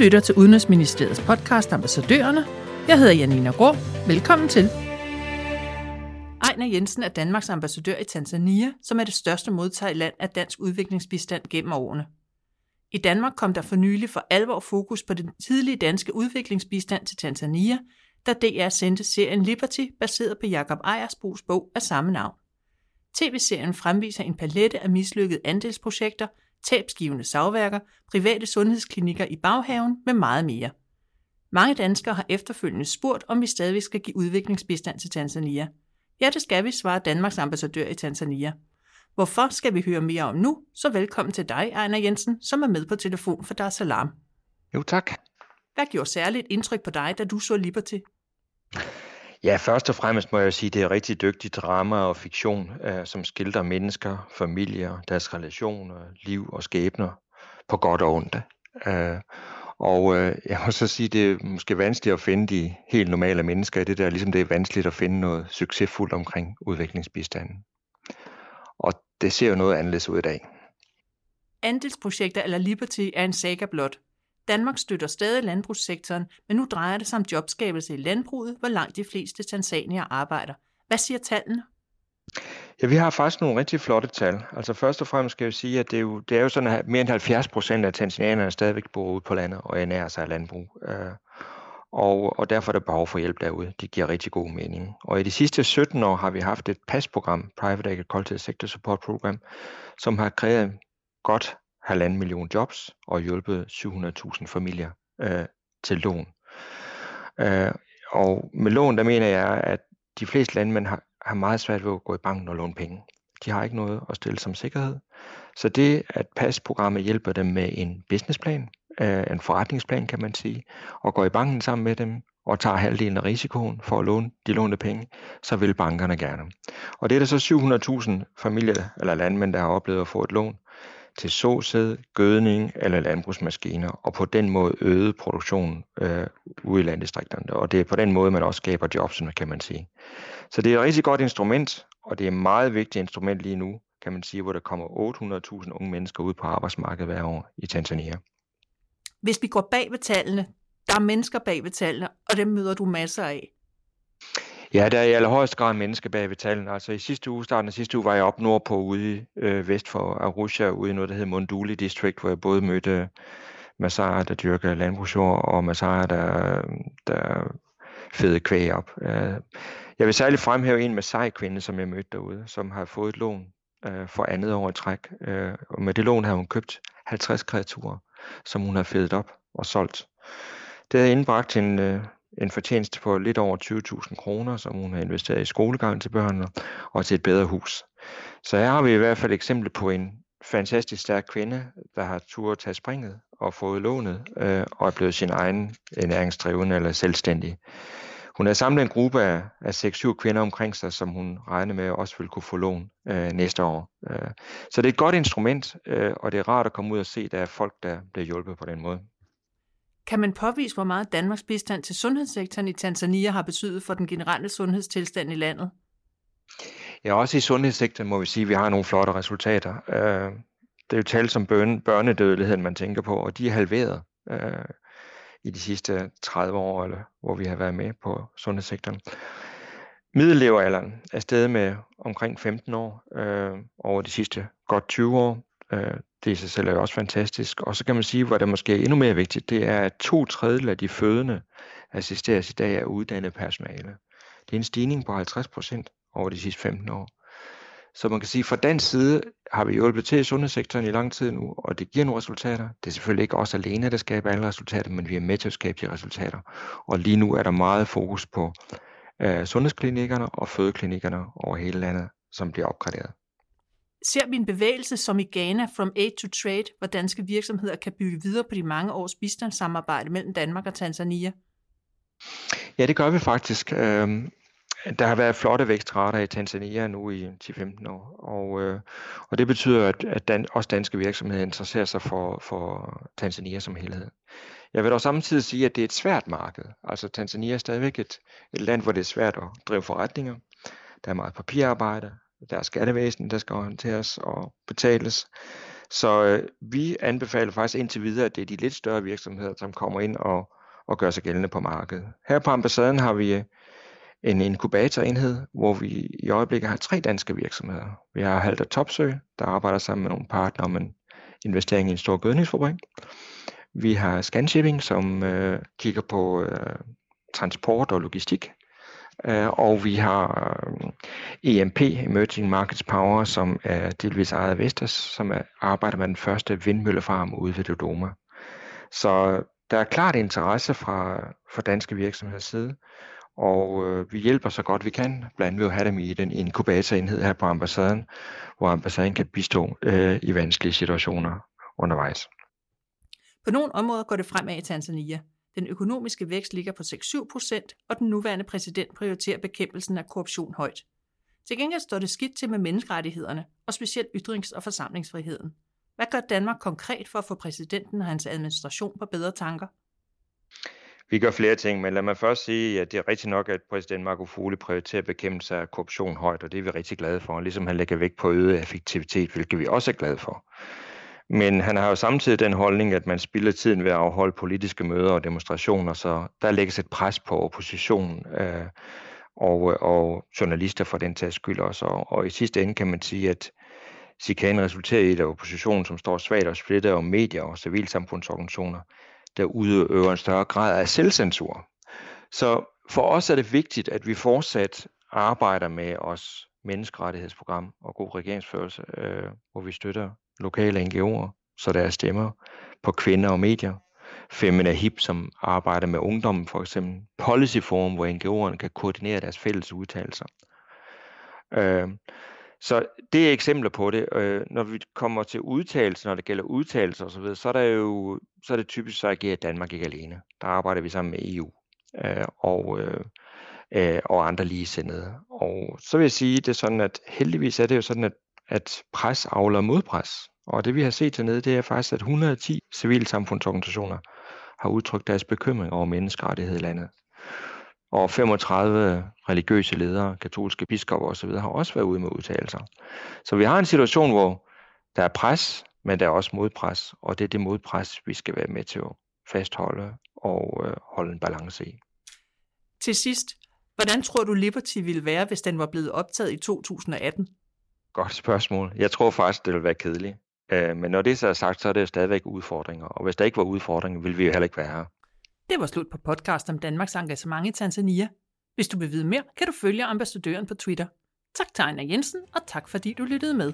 lytter til Udenrigsministeriets podcast Ambassadørerne. Jeg hedder Janina Grå. Velkommen til. Ejner Jensen er Danmarks ambassadør i Tanzania, som er det største modtagerland af dansk udviklingsbistand gennem årene. I Danmark kom der for nylig for alvor fokus på den tidlige danske udviklingsbistand til Tanzania, da DR sendte serien Liberty baseret på Jakob Ejersbos bog af samme navn. TV-serien fremviser en palette af mislykkede andelsprojekter, tabsgivende savværker, private sundhedsklinikker i baghaven med meget mere. Mange danskere har efterfølgende spurgt, om vi stadig skal give udviklingsbistand til Tanzania. Ja, det skal vi, svarer Danmarks ambassadør i Tanzania. Hvorfor skal vi høre mere om nu? Så velkommen til dig, Ejner Jensen, som er med på telefon for Dar Salam. Jo, tak. Hvad gjorde særligt indtryk på dig, da du så Liberty? Ja, først og fremmest må jeg sige, at det er rigtig dygtigt drama og fiktion, øh, som skildrer mennesker, familier, deres relationer, liv og skæbner på godt og ondt. Uh, og øh, jeg må så sige, at det er måske vanskeligt at finde de helt normale mennesker i det der, ligesom det er vanskeligt at finde noget succesfuldt omkring udviklingsbistanden. Og det ser jo noget anderledes ud i dag. Andelsprojekter eller Liberty er en saga blot. Danmark støtter stadig landbrugssektoren, men nu drejer det sig om jobskabelse i landbruget, hvor langt de fleste tanzanier arbejder. Hvad siger tallene? Ja, vi har faktisk nogle rigtig flotte tal. Altså først og fremmest skal jeg sige, at det er jo, det er jo sådan, at mere end 70 procent af tanzanierne stadigvæk bor ude på landet og ernærer sig af landbrug. Øh, og, og derfor er der behov for hjælp derude. Det giver rigtig god mening. Og i de sidste 17 år har vi haft et PAS-program, Private Agricultural Sector Support Program, som har krævet godt halvanden million jobs og hjulpet 700.000 familier øh, til lån. Øh, og med lån, der mener jeg, at de fleste landmænd har, har meget svært ved at gå i banken og låne penge. De har ikke noget at stille som sikkerhed. Så det, at PAS-programmet hjælper dem med en businessplan, øh, en forretningsplan kan man sige, og går i banken sammen med dem og tager halvdelen af risikoen for at låne de lånte penge, så vil bankerne gerne. Og det er der så 700.000 familier eller landmænd, der har oplevet at få et lån, til såsæd, gødning eller landbrugsmaskiner, og på den måde øge produktionen øh, ude i landdistrikterne. Og det er på den måde, man også skaber jobs, kan man sige. Så det er et rigtig godt instrument, og det er et meget vigtigt instrument lige nu, kan man sige, hvor der kommer 800.000 unge mennesker ud på arbejdsmarkedet hver år i Tanzania. Hvis vi går bag ved tallene, der er mennesker bag ved tallene, og dem møder du masser af. Ja, der er i allerhøjeste grad menneske bag ved tallene. Altså i sidste uge, starten af sidste uge, var jeg op nordpå ude øh, vest for Arusha, ude i noget, der hedder Monduli District, hvor jeg både mødte øh, massager, der dyrker landbrugsjord, og massager, der, der fede kvæg op. Øh, jeg vil særligt fremhæve en Masai-kvinde, som jeg mødte derude, som har fået et lån øh, for andet år i træk. Og med det lån har hun købt 50 kreaturer, som hun har fedet op og solgt. Det har indbragt en, en fortjeneste på lidt over 20.000 kroner, som hun har investeret i skolegang til børnene og til et bedre hus. Så her har vi i hvert fald et eksempel på en fantastisk stærk kvinde, der har tur at tage springet og fået lånet øh, og er blevet sin egen næringsdrivende eller selvstændig. Hun har samlet en gruppe af, af 6-7 kvinder omkring sig, som hun regner med også vil kunne få lån øh, næste år. Øh, så det er et godt instrument, øh, og det er rart at komme ud og se, at der er folk, der bliver hjulpet på den måde. Kan man påvise, hvor meget Danmarks bistand til sundhedssektoren i Tanzania har betydet for den generelle sundhedstilstand i landet? Ja, også i sundhedssektoren må vi sige, at vi har nogle flotte resultater. Øh, det er jo tal som børnedødeligheden, man tænker på, og de er halveret øh, i de sidste 30 år, eller hvor vi har været med på sundhedssektoren. Middellevealderen er steget med omkring 15 år øh, over de sidste godt 20 år. Øh, det i sig selv er jo også fantastisk. Og så kan man sige, hvor det måske er endnu mere vigtigt, det er, at to tredjedel af de fødende assisteres i dag af uddannet personale. Det er en stigning på 50 procent over de sidste 15 år. Så man kan sige, at fra den side har vi hjulpet til i sundhedssektoren i lang tid nu, og det giver nogle resultater. Det er selvfølgelig ikke os alene, der skaber alle resultater, men vi er med til at skabe de resultater. Og lige nu er der meget fokus på uh, sundhedsklinikkerne og fødeklinikkerne over hele landet, som bliver opgraderet. Ser vi en bevægelse som i Ghana From Aid to Trade, hvor danske virksomheder kan bygge videre på de mange års bistandssamarbejde mellem Danmark og Tanzania? Ja, det gør vi faktisk. Øhm, der har været flotte vækstrater i Tanzania nu i 10-15 år, og, øh, og det betyder, at, at dan, også danske virksomheder interesserer sig for, for Tanzania som helhed. Jeg vil dog samtidig sige, at det er et svært marked. Altså Tanzania er stadigvæk et, et land, hvor det er svært at drive forretninger. Der er meget papirarbejde, der er skattevæsen, der skal håndteres og betales. Så øh, vi anbefaler faktisk indtil videre, at det er de lidt større virksomheder, som kommer ind og, og gør sig gældende på markedet. Her på ambassaden har vi øh, en inkubatorenhed, hvor vi i øjeblikket har tre danske virksomheder. Vi har Halter Topsø, der arbejder sammen med nogle partnere om en investering i en stor gødningsfabrik. Vi har Scanshipping, som øh, kigger på øh, transport og logistik. Øh, og vi har øh, EMP, Emerging Markets Power, som er delvis ejet af Vestas, som arbejder med den første vindmøllefarm ude ved Dodoma. Så der er klart interesse fra, fra danske virksomheders side, og øh, vi hjælper så godt vi kan, blandt andet ved at have dem i den inkubatorenhed her på ambassaden, hvor ambassaden kan bistå øh, i vanskelige situationer undervejs. På nogle områder går det fremad i Tanzania. Den økonomiske vækst ligger på 6-7 procent, og den nuværende præsident prioriterer bekæmpelsen af korruption højt. Til gengæld står det skidt til med menneskerettighederne, og specielt ytrings- og forsamlingsfriheden. Hvad gør Danmark konkret for at få præsidenten og hans administration på bedre tanker? Vi gør flere ting, men lad mig først sige, at det er rigtigt nok, at præsident Magufuli prioriterer bekæmpelse af korruption højt, og det er vi rigtig glade for, ligesom han lægger vægt på øget effektivitet, hvilket vi også er glade for. Men han har jo samtidig den holdning, at man spilder tiden ved at afholde politiske møder og demonstrationer, så der lægges et pres på oppositionen øh, og, og journalister for den tages skyld også. Og, og i sidste ende kan man sige, at chikanen resulterer i, at oppositionen, som står svagt og splittet, og medier og civilsamfundsorganisationer, der udøver en større grad af selvcensur. Så for os er det vigtigt, at vi fortsat arbejder med os menneskerettighedsprogram og god regeringsførelse, øh, hvor vi støtter lokale NGO'er, så der er stemmer på kvinder og medier. Femina Hip, som arbejder med ungdommen for eksempel. Policy Forum, hvor NGO'erne kan koordinere deres fælles udtalelser. Øh, så det er eksempler på det. Øh, når vi kommer til udtalelser, når det gælder udtalelser osv., så er, der jo, så er det typisk, så agerer Danmark ikke alene. Der arbejder vi sammen med EU øh, og, øh, øh, og andre ligesindede. Og så vil jeg sige, det er sådan, at heldigvis er det jo sådan, at, at pres afler modpres. Og det vi har set hernede, det er faktisk, at 110 civilsamfundsorganisationer har udtrykt deres bekymring over menneskerettighed i landet. Og 35 religiøse ledere, katolske biskopper osv. har også været ude med udtalelser. Så vi har en situation, hvor der er pres, men der er også modpres, og det er det modpres, vi skal være med til at fastholde og øh, holde en balance i. Til sidst, hvordan tror du Liberty ville være, hvis den var blevet optaget i 2018? Godt spørgsmål. Jeg tror faktisk, det vil være kedeligt. Øh, men når det så er sagt, så er det stadigvæk udfordringer. Og hvis der ikke var udfordringer, ville vi jo heller ikke være her. Det var slut på podcast om Danmarks engagement i Tanzania. Hvis du vil vide mere, kan du følge ambassadøren på Twitter. Tak til Ejner Jensen, og tak fordi du lyttede med.